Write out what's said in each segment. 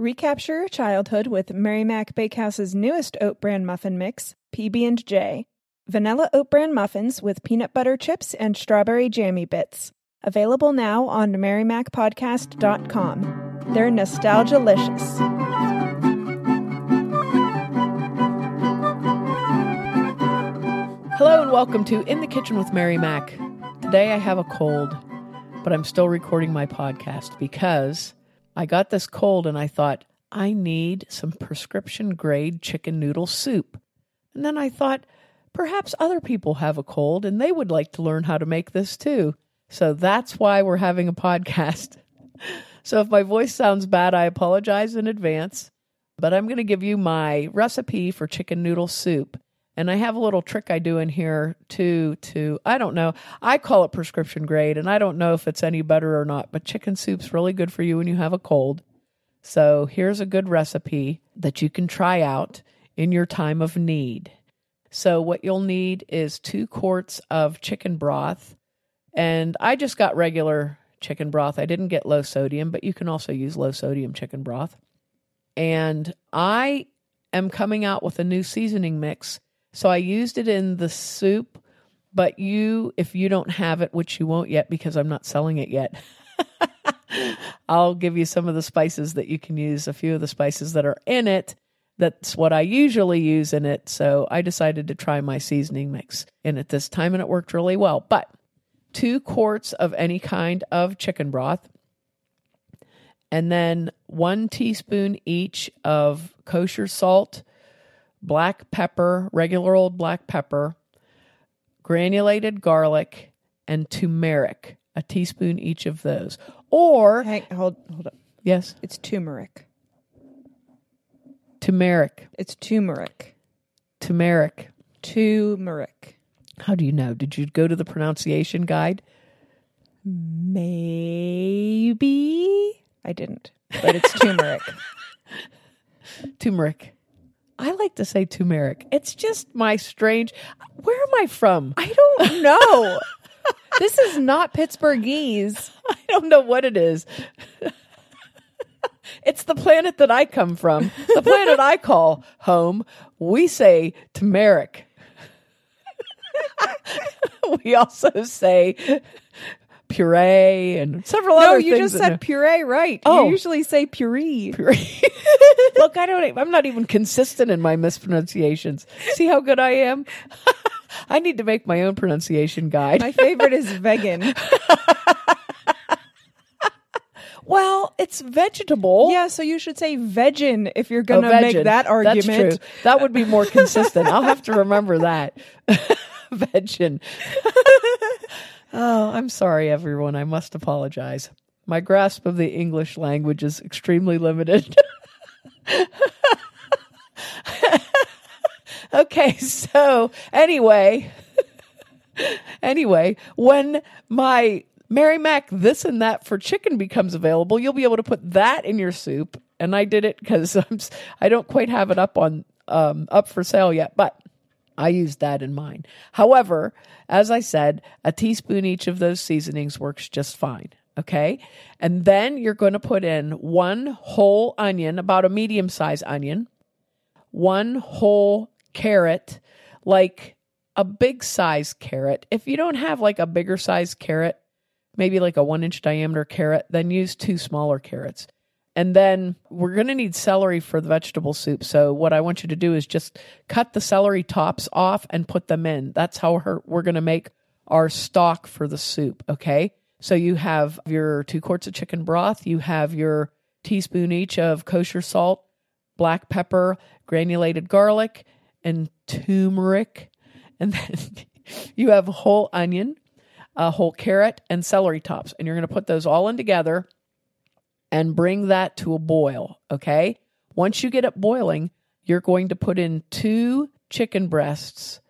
Recapture your childhood with Mary Mac Bakehouse's newest oat bran muffin mix, PB&J. Vanilla oat bran muffins with peanut butter chips and strawberry jammy bits. Available now on marymacpodcast.com. They're nostalgia-licious. Hello and welcome to In the Kitchen with Mary. Today I have a cold, but I'm still recording my podcast because I got this cold and I thought, I need some prescription grade chicken noodle soup. And then I thought, perhaps other people have a cold and they would like to learn how to make this too. So that's why we're having a podcast. so if my voice sounds bad, I apologize in advance. But I'm going to give you my recipe for chicken noodle soup. And I have a little trick I do in here too to I don't know. I call it prescription grade and I don't know if it's any better or not, but chicken soup's really good for you when you have a cold. So here's a good recipe that you can try out in your time of need. So what you'll need is 2 quarts of chicken broth and I just got regular chicken broth. I didn't get low sodium, but you can also use low sodium chicken broth. And I am coming out with a new seasoning mix so I used it in the soup, but you, if you don't have it, which you won't yet because I'm not selling it yet, I'll give you some of the spices that you can use, a few of the spices that are in it. That's what I usually use in it. So I decided to try my seasoning mix in it this time and it worked really well. But two quarts of any kind of chicken broth, and then one teaspoon each of kosher salt, black pepper, regular old black pepper, granulated garlic, and turmeric, a teaspoon each of those. Or Hang, hold, hold up. yes, It's turmeric. turmeric, It's turmeric. turmeric. Turmeric. How do you know? Did you go to the pronunciation guide? Maybe I didn't, but it's turmeric. Turmeric. I like to say turmeric. It's just my strange. Where am I from? I don't know. this is not Pittsburghese. I don't know what it is. it's the planet that I come from, the planet I call home. We say turmeric. we also say puree and several No, other things. No, you just that- said puree, right? Oh. You usually say puree. puree. Look, I don't. I'm not even consistent in my mispronunciations. See how good I am. I need to make my own pronunciation guide. My favorite is vegan. well, it's vegetable. Yeah, so you should say vegan if you're Oh, going to make that argument. That's true. That would be more consistent. I'll have to remember that. Vegin. Oh, I'm sorry, everyone. I must apologize. My grasp of the English language is extremely limited. okay, so anyway, anyway, when my Mary Mac this and that for chicken becomes available, you'll be able to put that in your soup. And I did it because I don't quite have it up on um, up for sale yet, but I used that in mine. However, as I said, a teaspoon each of those seasonings works just fine. Okay. And then you're going to put in one whole onion, about a medium size onion, one whole carrot, like a big size carrot. If you don't have like a bigger size carrot, maybe like a one inch diameter carrot, then use two smaller carrots. And then we're going to need celery for the vegetable soup. So what I want you to do is just cut the celery tops off and put them in. That's how we're going to make our stock for the soup. Okay. So you have your two quarts of chicken broth. You have your teaspoon each of kosher salt, black pepper, granulated garlic, and turmeric. And then you have a whole onion, a whole carrot, and celery tops. And you're going to put those all in together and bring that to a boil. Okay. Once you get it boiling, you're going to put in two chicken breasts,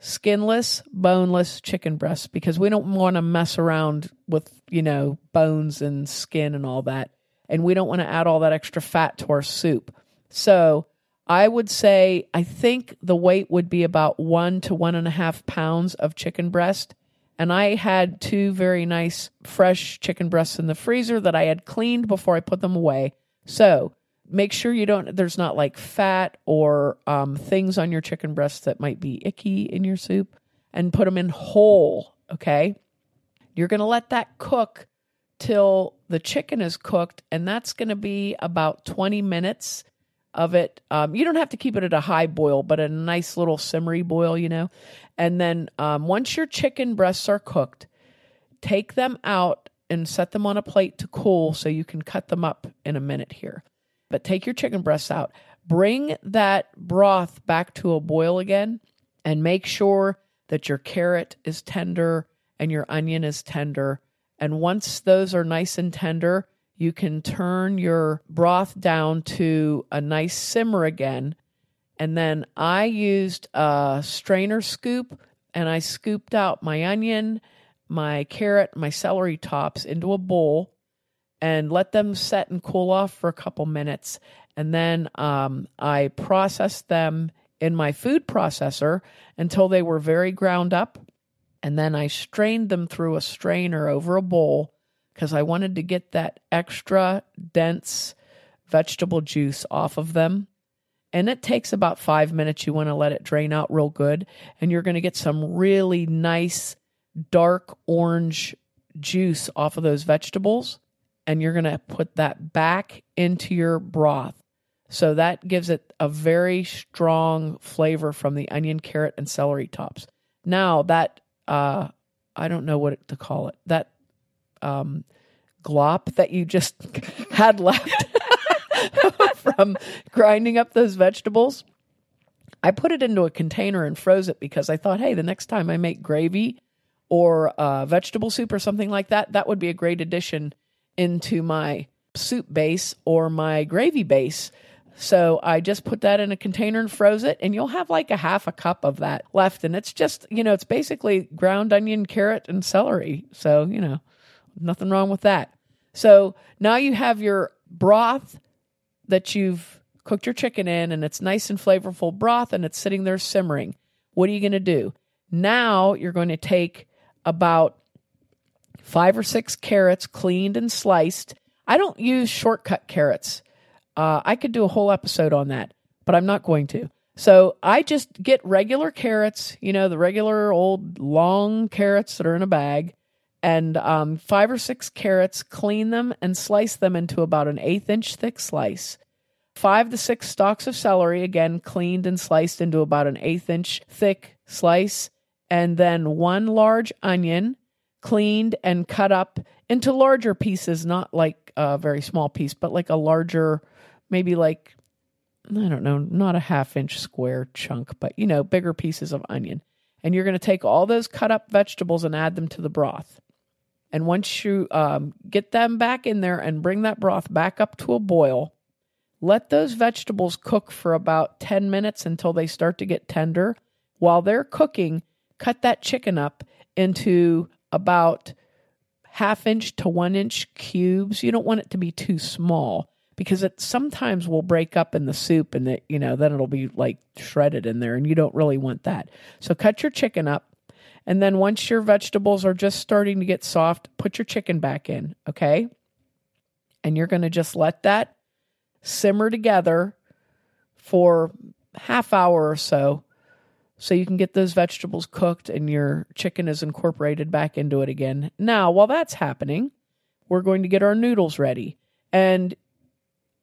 skinless, boneless chicken breasts, because we don't want to mess around with, you know, bones and skin and all that. And we don't want to add all that extra fat to our soup. So I would say, I think the weight would be about one to one and a half pounds of chicken breast. And I had two very nice fresh chicken breasts in the freezer that I had cleaned before I put them away. So make sure you don't there's not like fat or um, things on your chicken breasts that might be icky in your soup and put them in whole okay you're going to let that cook till the chicken is cooked and that's going to be about 20 minutes of it um, you don't have to keep it at a high boil but a nice little simmery boil you know and then um, once your chicken breasts are cooked take them out and set them on a plate to cool so you can cut them up in a minute here but take your chicken breasts out. Bring that broth back to a boil again and make sure that your carrot is tender and your onion is tender. And once those are nice and tender, you can turn your broth down to a nice simmer again. And then I used a strainer scoop and I scooped out my onion, my carrot, my celery tops into a bowl and let them set and cool off for a couple minutes. And then um, I processed them in my food processor until they were very ground up. And then I strained them through a strainer over a bowl because I wanted to get that extra dense vegetable juice off of them. And it takes about five minutes. You want to let it drain out real good. And you're going to get some really nice dark orange juice off of those vegetables and you're going to put that back into your broth. So that gives it a very strong flavor from the onion, carrot, and celery tops. Now that uh, I don't know what to call it. That um, glop that you just had left from grinding up those vegetables. I put it into a container and froze it because I thought, hey, the next time I make gravy or uh, vegetable soup or something like that, that would be a great addition into my soup base or my gravy base. So I just put that in a container and froze it, and you'll have like a half a cup of that left. And it's just, you know, it's basically ground onion, carrot, and celery. So, you know, nothing wrong with that. So now you have your broth that you've cooked your chicken in, and it's nice and flavorful broth, and it's sitting there simmering. What are you going to do? Now you're going to take about five or six carrots cleaned and sliced. I don't use shortcut carrots. Uh, I could do a whole episode on that, but I'm not going to. So I just get regular carrots, you know, the regular old long carrots that are in a bag, and um, five or six carrots, clean them and slice them into about an eighth inch thick slice. Five to six stalks of celery, again, cleaned and sliced into about an eighth inch thick slice. And then one large onion, cleaned and cut up into larger pieces, not like a very small piece, but like a larger, maybe like, I don't know, not a half inch square chunk, but you know, bigger pieces of onion. And you're going to take all those cut up vegetables and add them to the broth. And once you um, get them back in there and bring that broth back up to a boil, let those vegetables cook for about 10 minutes until they start to get tender. While they're cooking, cut that chicken up into about half inch to one inch cubes. You don't want it to be too small because it sometimes will break up in the soup and that, you know, then it'll be like shredded in there and you don't really want that. So cut your chicken up. And then once your vegetables are just starting to get soft, put your chicken back in, okay? And you're going to just let that simmer together for half hour or so so you can get those vegetables cooked and your chicken is incorporated back into it again. Now, while that's happening, we're going to get our noodles ready. And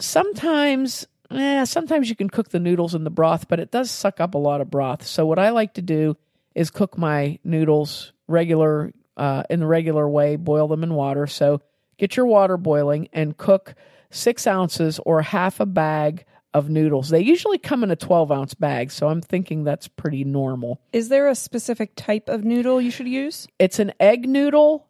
sometimes, eh, sometimes you can cook the noodles in the broth, but it does suck up a lot of broth. So what I like to do is cook my noodles regular uh, in the regular way, boil them in water. So get your water boiling and cook six ounces or half a bag of noodles. They usually come in a 12 ounce bag, so I'm thinking that's pretty normal. Is there a specific type of noodle you should use? It's an egg noodle.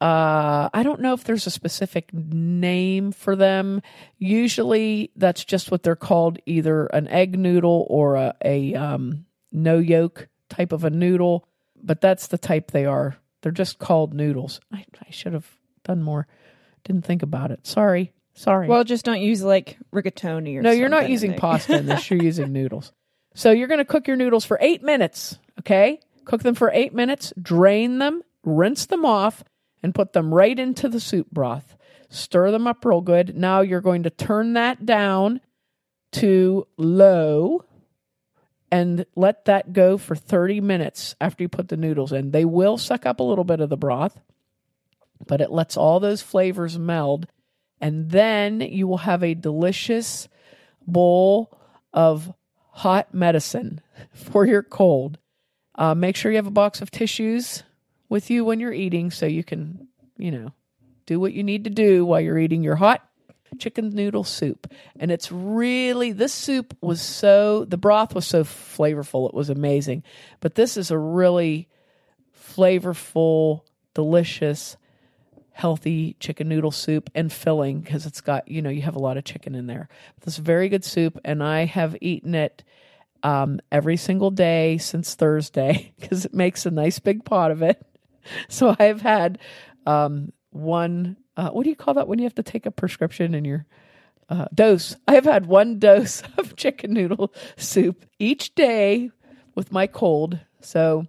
Uh, I don't know if there's a specific name for them. Usually, that's just what they're called either an egg noodle or a, a um, no yolk type of a noodle, but that's the type they are. They're just called noodles. I, I should have done more. Didn't think about it. Sorry. Sorry. Well, just don't use like rigatoni or no, you're not using pasta in this. You're using noodles. So you're going to cook your noodles for eight minutes. Okay. Cook them for eight minutes, drain them, rinse them off, and put them right into the soup broth. Stir them up real good. Now you're going to turn that down to low and let that go for 30 minutes after you put the noodles in. They will suck up a little bit of the broth, but it lets all those flavors meld. And then you will have a delicious bowl of hot medicine for your cold. Uh, make sure you have a box of tissues with you when you're eating so you can, you know, do what you need to do while you're eating your hot chicken noodle soup. And it's really, this soup was so, the broth was so flavorful. It was amazing. But this is a really flavorful, delicious, healthy chicken noodle soup and filling because it's got, you know, you have a lot of chicken in there. This very good soup. And I have eaten it um, every single day since Thursday because it makes a nice big pot of it. So I've had um, one uh, what do you call that when you have to take a prescription in your uh, dose? I have had one dose of chicken noodle soup each day with my cold. So,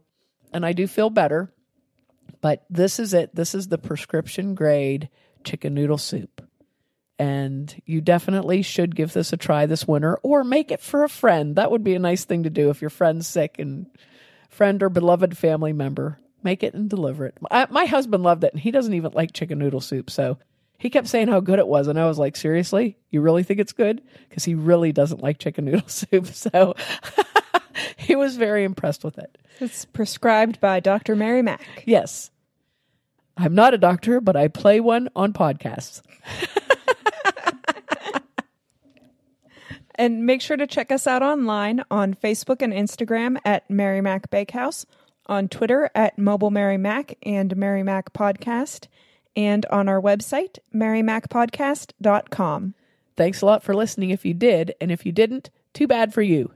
and I do feel better. But this is it. This is the prescription grade chicken noodle soup. And you definitely should give this a try this winter or make it for a friend. That would be a nice thing to do if your friend's sick and friend or beloved family member make it and deliver it. I, my husband loved it, and he doesn't even like chicken noodle soup. So he kept saying how good it was, and I was like, "Seriously, you really think it's good?" Because he really doesn't like chicken noodle soup. So he was very impressed with it. It's prescribed by Dr. Mary Mac. Yes, I'm not a doctor, but I play one on podcasts. and make sure to check us out online on Facebook and Instagram at Mary Mac Bakehouse on Twitter at Mobile Mary Mac and Mary Mac Podcast, and on our website, marymacpodcast.com. Thanks a lot for listening if you did, and if you didn't, too bad for you.